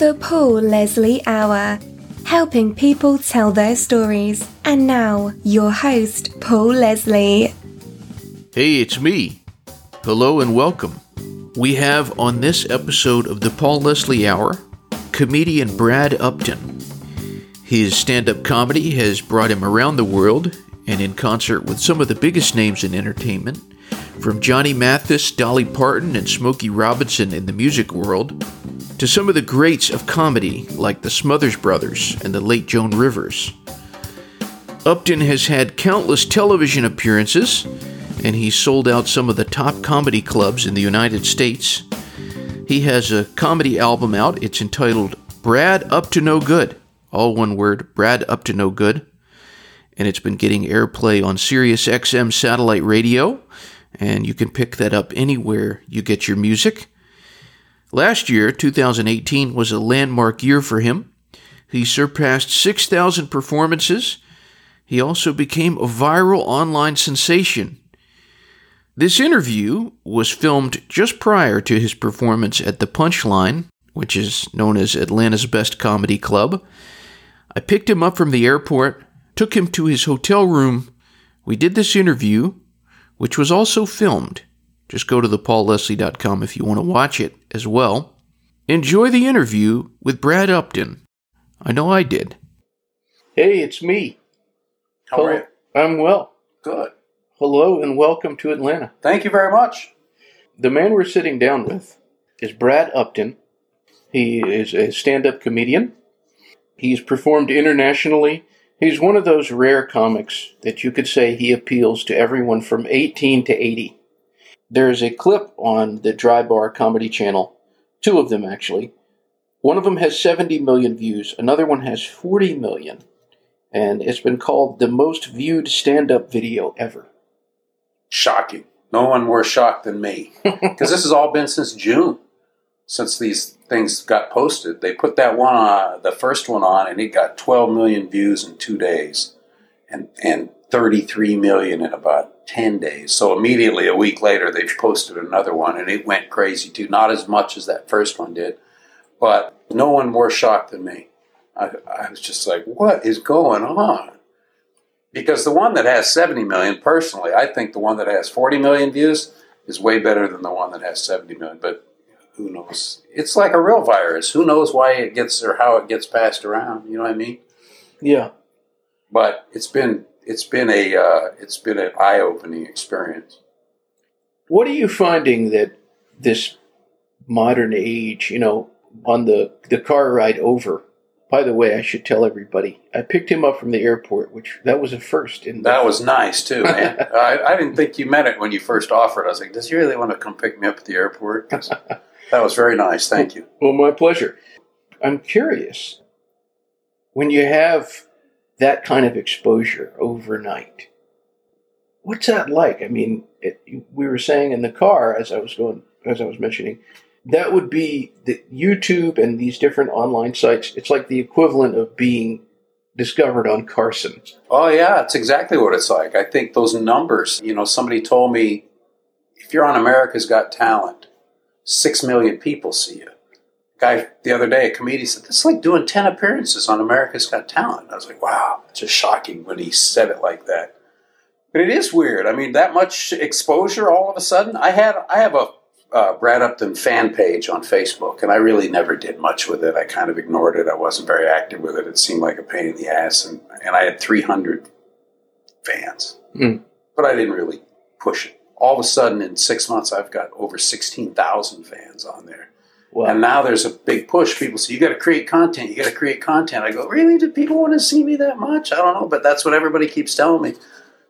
The Paul Leslie Hour, helping people tell their stories. And now, your host, Paul Leslie. Hey, it's me. Hello and welcome. We have on this episode of the Paul Leslie Hour comedian Brad Upton. His stand up comedy has brought him around the world and in concert with some of the biggest names in entertainment, from Johnny Mathis, Dolly Parton, and Smokey Robinson in the music world, to some of the greats of comedy like the Smothers Brothers and the late Joan Rivers. Upton has had countless television appearances, and he's sold out some of the top comedy clubs in the United States. He has a comedy album out. It's entitled Braduptonogood. All one word, Braduptonogood and it's been getting airplay on Sirius XM satellite radio, and you can pick that up anywhere you get your music. Last year, 2018, was a landmark year for him. He surpassed 6,000 performances. He also became a viral online sensation. This interview was filmed just prior to his performance at the Punchline, which is known as Atlanta's Best Comedy Club. I picked him up from the airport took him to his hotel room. We did this interview, which was also filmed. Just go to thepaulleslie.com if you want to watch it as well. Enjoy the interview with Brad Upton. I know I did. Hey, it's me. How are you? I'm well. Good. Hello and welcome to Atlanta. Thank you very much. The man we're sitting down with is Brad Upton. He is a stand up comedian. He's performed internationally He's one of those rare comics that you could say he appeals to everyone from 18 to 80. There's a clip on the Dry Bar Comedy Channel, two of them actually. One of them has 70 million views, another one has 40 million, and it's been called the most viewed stand up video ever. Shocking. No one more shocked than me. Because this has all been since June since these things got posted. They put that one on, the first one on, and it got 12 million views in two days, and and 33 million in about 10 days. So immediately a week later, they posted another one, and it went crazy too. Not as much as that first one did, but no one more shocked than me. I, I was just like, what is going on? Because the one that has 70 million, personally, I think the one that has 40 million views is way better than the one that has 70 million. But who knows? It's like a real virus. Who knows why it gets or how it gets passed around? You know what I mean? Yeah. But it's been it's been a uh, it's been an eye opening experience. What are you finding that this modern age, you know, on the the car ride over? By the way, I should tell everybody I picked him up from the airport, which that was a first. In that was nice too, man. I, I, didn't think you meant it when you first offered. I was like, "Does he really want to come pick me up at the airport?" That was very nice. Thank you. Well, my pleasure. I'm curious when you have that kind of exposure overnight. What's that like? I mean, it, we were saying in the car as I was going, as I was mentioning, that would be the YouTube and these different online sites. It's like the equivalent of being discovered on Carson. Oh yeah, it's exactly what it's like. I think those numbers. You know, somebody told me if you're on America's Got Talent, six million people see you. Guy the other day, a comedian said, "That's like doing ten appearances on America's Got Talent." I was like, "Wow!" It's just shocking when he said it like that. But it is weird. I mean, that much exposure all of a sudden. I had I have a uh, Brad Upton fan page on Facebook, and I really never did much with it. I kind of ignored it. I wasn't very active with it. It seemed like a pain in the ass, and, and I had 300 fans, mm. but I didn't really push it all of a sudden in six months I've got over sixteen thousand fans on there. Wow. And now there's a big push. People say you got to create content. You got to create content. I go, really? Do people want to see me that much? I don't know, but that's what everybody keeps telling me.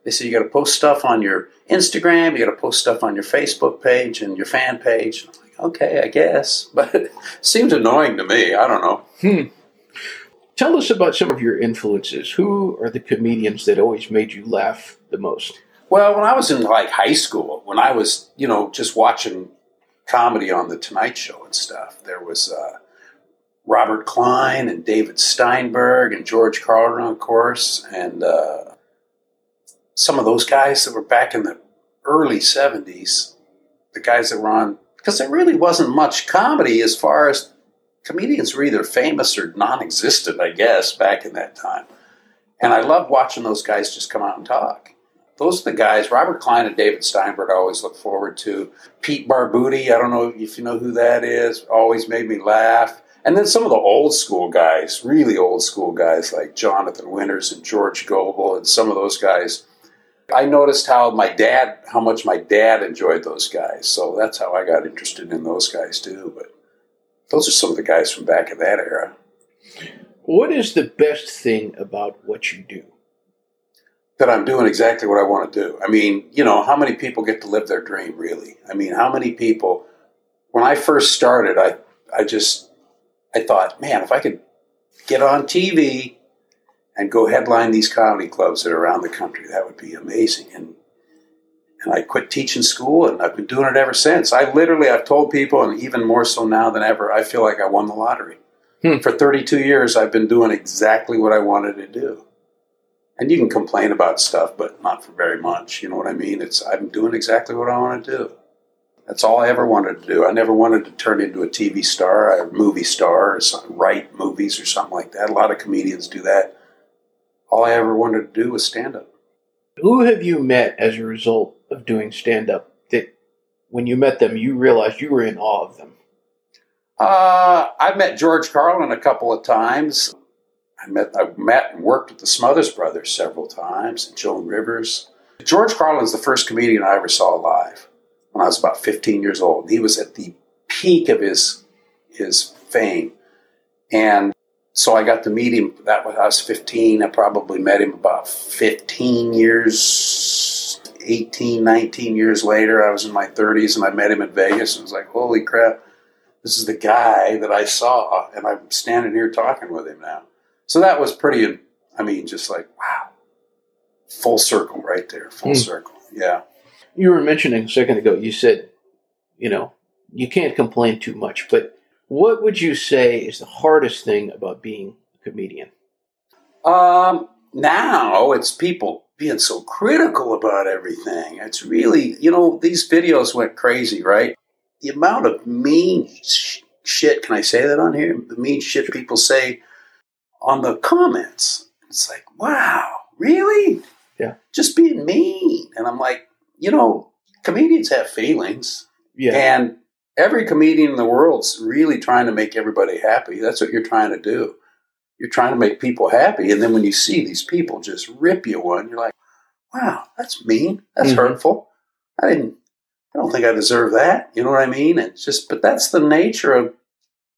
They say you got to post stuff on your Instagram. You got to post stuff on your Facebook page and your fan page. I'm like, okay, I guess, but it seems annoying to me. I don't know. Hmm. Tell us about some of your influences. Who are the comedians that always made you laugh the most? Well, when I was in like high school, when I was, you know, just watching comedy on the Tonight Show and stuff, there was uh, Robert Klein and David Steinberg and George Carlin, of course, and uh, some of those guys that were back in the early 70s, the guys that were on, because there really wasn't much comedy as far as comedians were either famous or non existent, I guess, back in that time. And I loved watching those guys just come out and talk. Those are the guys, Robert Klein and David Steinberg, I always look forward to. Pete Barbutti, I don't know if you know who that is, always made me laugh. And then some of the old school guys, really old school guys like Jonathan Winters and George Gobel and some of those guys. I noticed how my dad, how much my dad enjoyed those guys. So that's how I got interested in those guys too. But those are some of the guys from back in that era. What is the best thing about what you do? That I'm doing exactly what I want to do. I mean, you know, how many people get to live their dream, really? I mean, how many people, when I first started, I, I just, I thought, man, if I could get on TV and go headline these comedy clubs that are around the country, that would be amazing. And and I quit teaching school, and I've been doing it ever since. I literally, I've told people, and even more so now than ever, I feel like I won the lottery. Hmm. For 32 years, I've been doing exactly what I wanted to do. And you can complain about stuff, but not for very much. You know what I mean? It's I'm doing exactly what I want to do. That's all I ever wanted to do. I never wanted to turn into a TV star, a movie star, or some, write movies or something like that. A lot of comedians do that. All I ever wanted to do was stand up. Who have you met as a result of doing stand up that when you met them, you realized you were in awe of them? Uh, I've met George Carlin a couple of times. I met, I met and worked with the Smothers Brothers several times, and Joan Rivers. George Carlin's the first comedian I ever saw live when I was about 15 years old. He was at the peak of his his fame, and so I got to meet him. That was I was 15. I probably met him about 15 years, 18, 19 years later. I was in my 30s, and I met him in Vegas, and was like, "Holy crap!" this is the guy that I saw, and I'm standing here talking with him now. So that was pretty, I mean, just like, wow, full circle right there, full mm. circle. Yeah. You were mentioning a second ago, you said, you know, you can't complain too much, but what would you say is the hardest thing about being a comedian? Um, now it's people being so critical about everything. It's really, you know, these videos went crazy, right? the amount of mean sh- shit, can I say that on here? The mean shit people say on the comments. It's like, wow, really? Yeah. Just being mean. And I'm like, you know, comedians have feelings. Yeah. And every comedian in the world's really trying to make everybody happy. That's what you're trying to do. You're trying to make people happy. And then when you see these people just rip you one, you're like, wow, that's mean. That's mm-hmm. hurtful. I didn't I don't think I deserve that. You know what I mean? It's just, but that's the nature of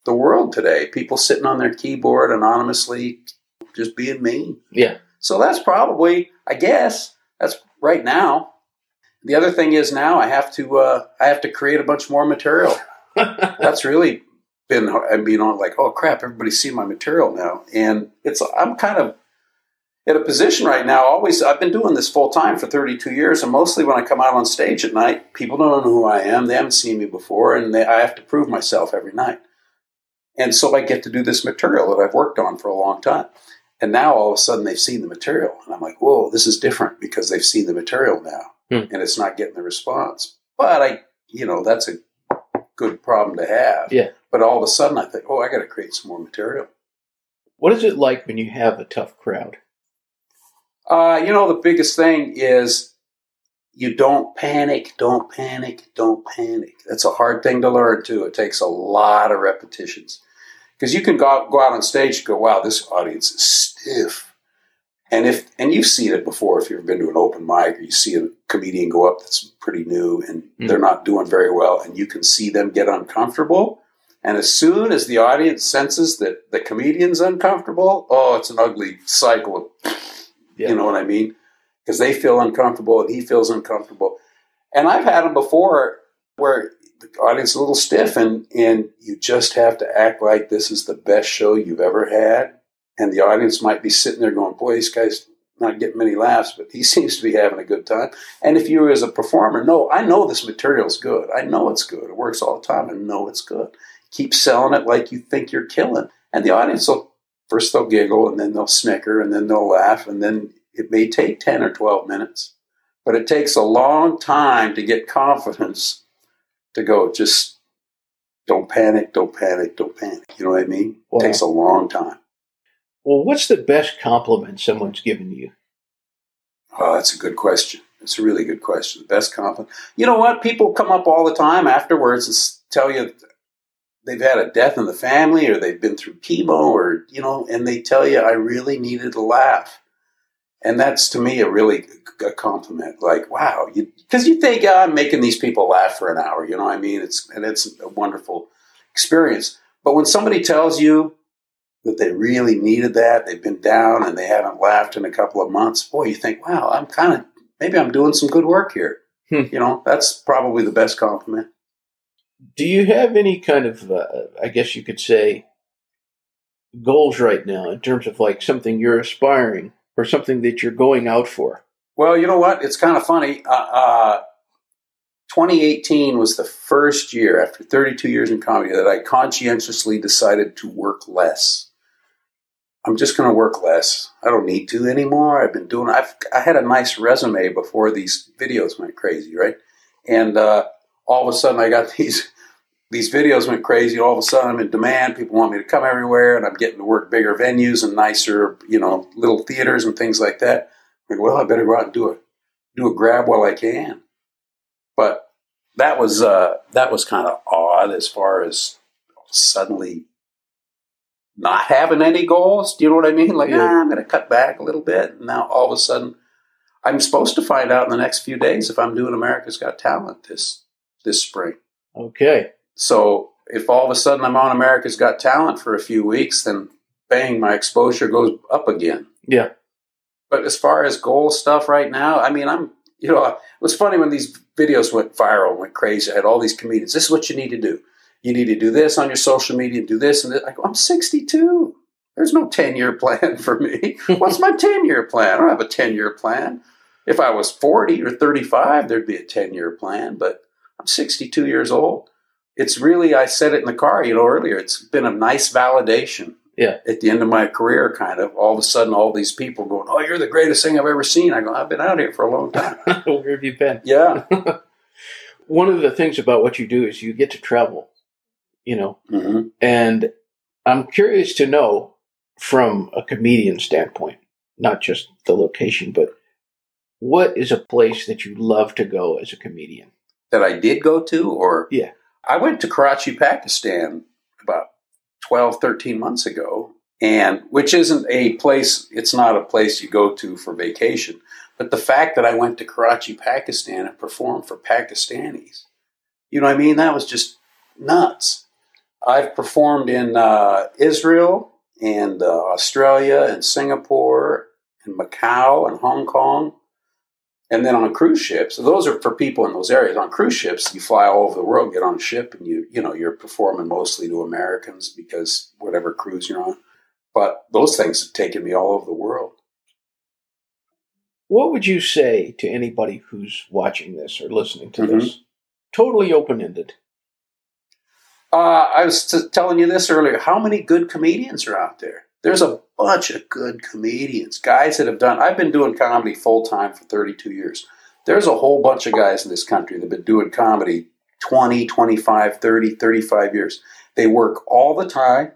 the world today. People sitting on their keyboard anonymously, just being mean. Yeah. So that's probably, I guess, that's right now. The other thing is now I have to, uh, I have to create a bunch more material. that's really been, I mean, on like, oh crap, everybody's seeing my material now, and it's, I'm kind of in a position right now always i've been doing this full time for 32 years and mostly when i come out on stage at night people don't know who i am they haven't seen me before and they, i have to prove myself every night and so i get to do this material that i've worked on for a long time. And now all of a sudden they've seen the material. And i'm like whoa this is different because they've seen the material now. Hmm. and it's not getting the response. But i you know that's a good problem to have. Yeah. But all of a sudden i think oh i got to create some more material. What is it like when you have a tough crowd? Uh, you know, the biggest thing is you don't panic, don't panic, don't panic. That's a hard thing to learn too. It takes a lot of repetitions because you can go out, go out on stage and go, "Wow, this audience is stiff." And if and you've seen it before, if you've ever been to an open mic or you see a comedian go up that's pretty new and mm-hmm. they're not doing very well, and you can see them get uncomfortable. And as soon as the audience senses that the comedian's uncomfortable, oh, it's an ugly cycle of yeah. You know what I mean? Because they feel uncomfortable and he feels uncomfortable. And I've had them before where the audience is a little stiff and, and you just have to act like this is the best show you've ever had. And the audience might be sitting there going, boy, this guy's not getting many laughs, but he seems to be having a good time. And if you as a performer, no, I know this material's good. I know it's good. It works all the time. I know it's good. Keep selling it like you think you're killing. And the audience will First they'll giggle and then they'll snicker and then they'll laugh and then it may take 10 or 12 minutes. But it takes a long time to get confidence to go, just don't panic, don't panic, don't panic. You know what I mean? Wow. It takes a long time. Well, what's the best compliment someone's given you? Oh, that's a good question. It's a really good question. The best compliment. You know what? People come up all the time afterwards and tell you they've had a death in the family or they've been through chemo or, you know, and they tell you, I really needed a laugh. And that's to me a really a compliment. Like, wow, because you, think oh, I'm making these people laugh for an hour. You know what I mean? It's and it's a wonderful experience. But when somebody tells you that they really needed that, they've been down and they haven't laughed in a couple of months, boy, you think, wow, I'm kind of maybe I'm doing some good work here. Hmm. You know, that's probably the best compliment. Do you have any kind of, uh, I guess you could say, goals right now in terms of like something you're aspiring or something that you're going out for? Well, you know what? It's kind of funny. Uh, uh, 2018 was the first year after 32 years in comedy that I conscientiously decided to work less. I'm just going to work less. I don't need to anymore. I've been doing. I've I had a nice resume before these videos went crazy, right? And uh, all of a sudden, I got these these videos went crazy. All of a sudden, I'm in demand. People want me to come everywhere, and I'm getting to work bigger venues and nicer, you know, little theaters and things like that. I'm like, well, I better go out and do it, do a grab while I can. But that was uh, that was kind of odd as far as suddenly not having any goals. Do you know what I mean? Like, Yeah. ah, I'm going to cut back a little bit. And now all of a sudden, I'm supposed to find out in the next few days if I'm doing America's Got Talent this this spring. Okay. So if all of a sudden I'm on America's Got Talent for a few weeks, then bang, my exposure goes up again. Yeah. But as far as goal stuff right now, I mean, I'm, you know, it was funny when these videos went viral, went crazy. I had all these comedians. This is what you need to do. You need to do this on your social media and do this and this. I go, I'm 62. There's no 10 year plan for me. What's my 10 year plan? I don't have a 10 year plan. If I was 40 or 35, there'd be a 10 year plan, but I'm 62 years old. It's really, I said it in the car, you know, earlier, it's been a nice validation Yeah. at the end of my career, kind of. All of a sudden, all these people going, Oh, you're the greatest thing I've ever seen. I go, I've been out here for a long time. Where have you been? yeah. One of the things about what you do is you get to travel, you know, hmm and I'm curious to know from a comedian standpoint, not just the location, but what is a place that you love to go as a comedian? That I did go to, or Yeah. I went to Karachi, Pakistan about 12, 13 months ago, and which isn't a place, it's not a place you go to for vacation. But the fact that I went to Karachi, Pakistan and performed for Pakistanis, you know what I mean? That was just nuts. I've performed in uh, Israel and uh, Australia and Singapore and Macau and Hong Kong. And then on cruise ships, so those are for people in those areas. On cruise ships, you fly all over the world, get on a ship, and you you know you're performing mostly to Americans because whatever cruise you're on. But those things have taken me all over the world. What would you say to anybody who's watching this or listening to Mhm. this? Totally open ended. Uh, I was t- telling you this earlier. How many good comedians are out there? There's a bunch of good comedians, guys that have done. I've been doing comedy full time for 32 years. There's a whole bunch of guys in this country that have been doing comedy 20, 25, 30, 35 years. They work all the time.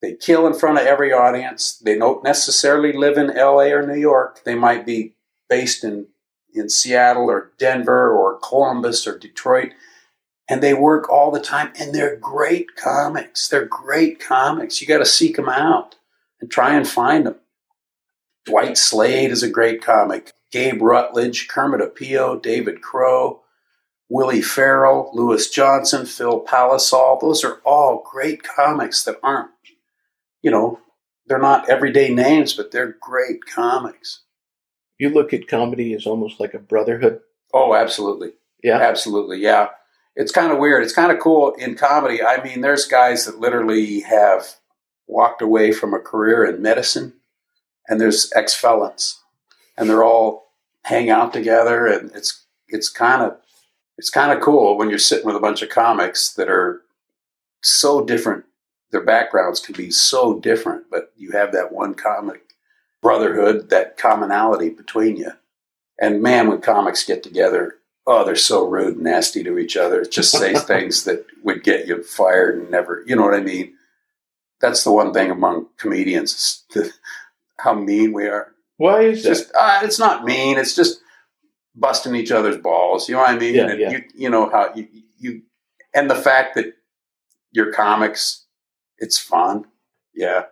They kill in front of every audience. They don't necessarily live in LA or New York. They might be based in, in Seattle or Denver or Columbus or Detroit and they work all the time and they're great comics they're great comics you got to seek them out and try and find them dwight slade is a great comic gabe rutledge kermit apio david crow willie farrell lewis johnson phil palisoul those are all great comics that aren't you know they're not everyday names but they're great comics You look at comedy as almost like a brotherhood. oh absolutely Yeah. Absolutely, yeah. It's kind of weird. It's kind of cool in comedy. I mean, there's guys that literally have walked away from a career in medicine, and there's ex felons, and they're all hang out together, and it's it's kind of it's kind of cool when you're sitting with a bunch of comics that are so different. Their backgrounds can be so different, but you have that one comic brotherhood, that commonality between you. And man, when comics get together, oh, they're so rude and nasty to each other. Just say things that would get you fired and never, you know what I mean? That's the one thing among comedians, how mean we are. Why is it's just uh, it's not mean. It's just busting each other's balls. You know what I mean? Yeah, and yeah. You, you know how you, you and the fact that your comics, it's fun. Yeah,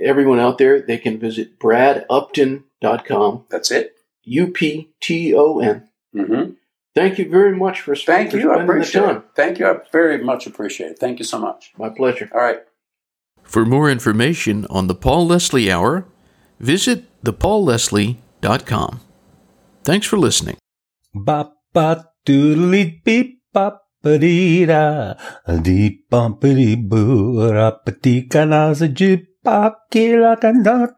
Everyone out there, they can visit bradupton.com, that's it. U P T O N. Mm-hmm. Thank you very much for, Thank for you. I spending the appreciate time. it. Thank you. I very much appreciate it. Thank you so much. My pleasure. All right. For more information on the Paul Leslie Hour, visit thepaulleslie.com. Thanks for listening. Ba ba dee da dee bumpity boo rapati kanaza jip bop kila kanat sa gil bond gul tingi jiga manga but this yeah hunga a yeah sega back in the boo e daga go I got I got the inga rock tinga langa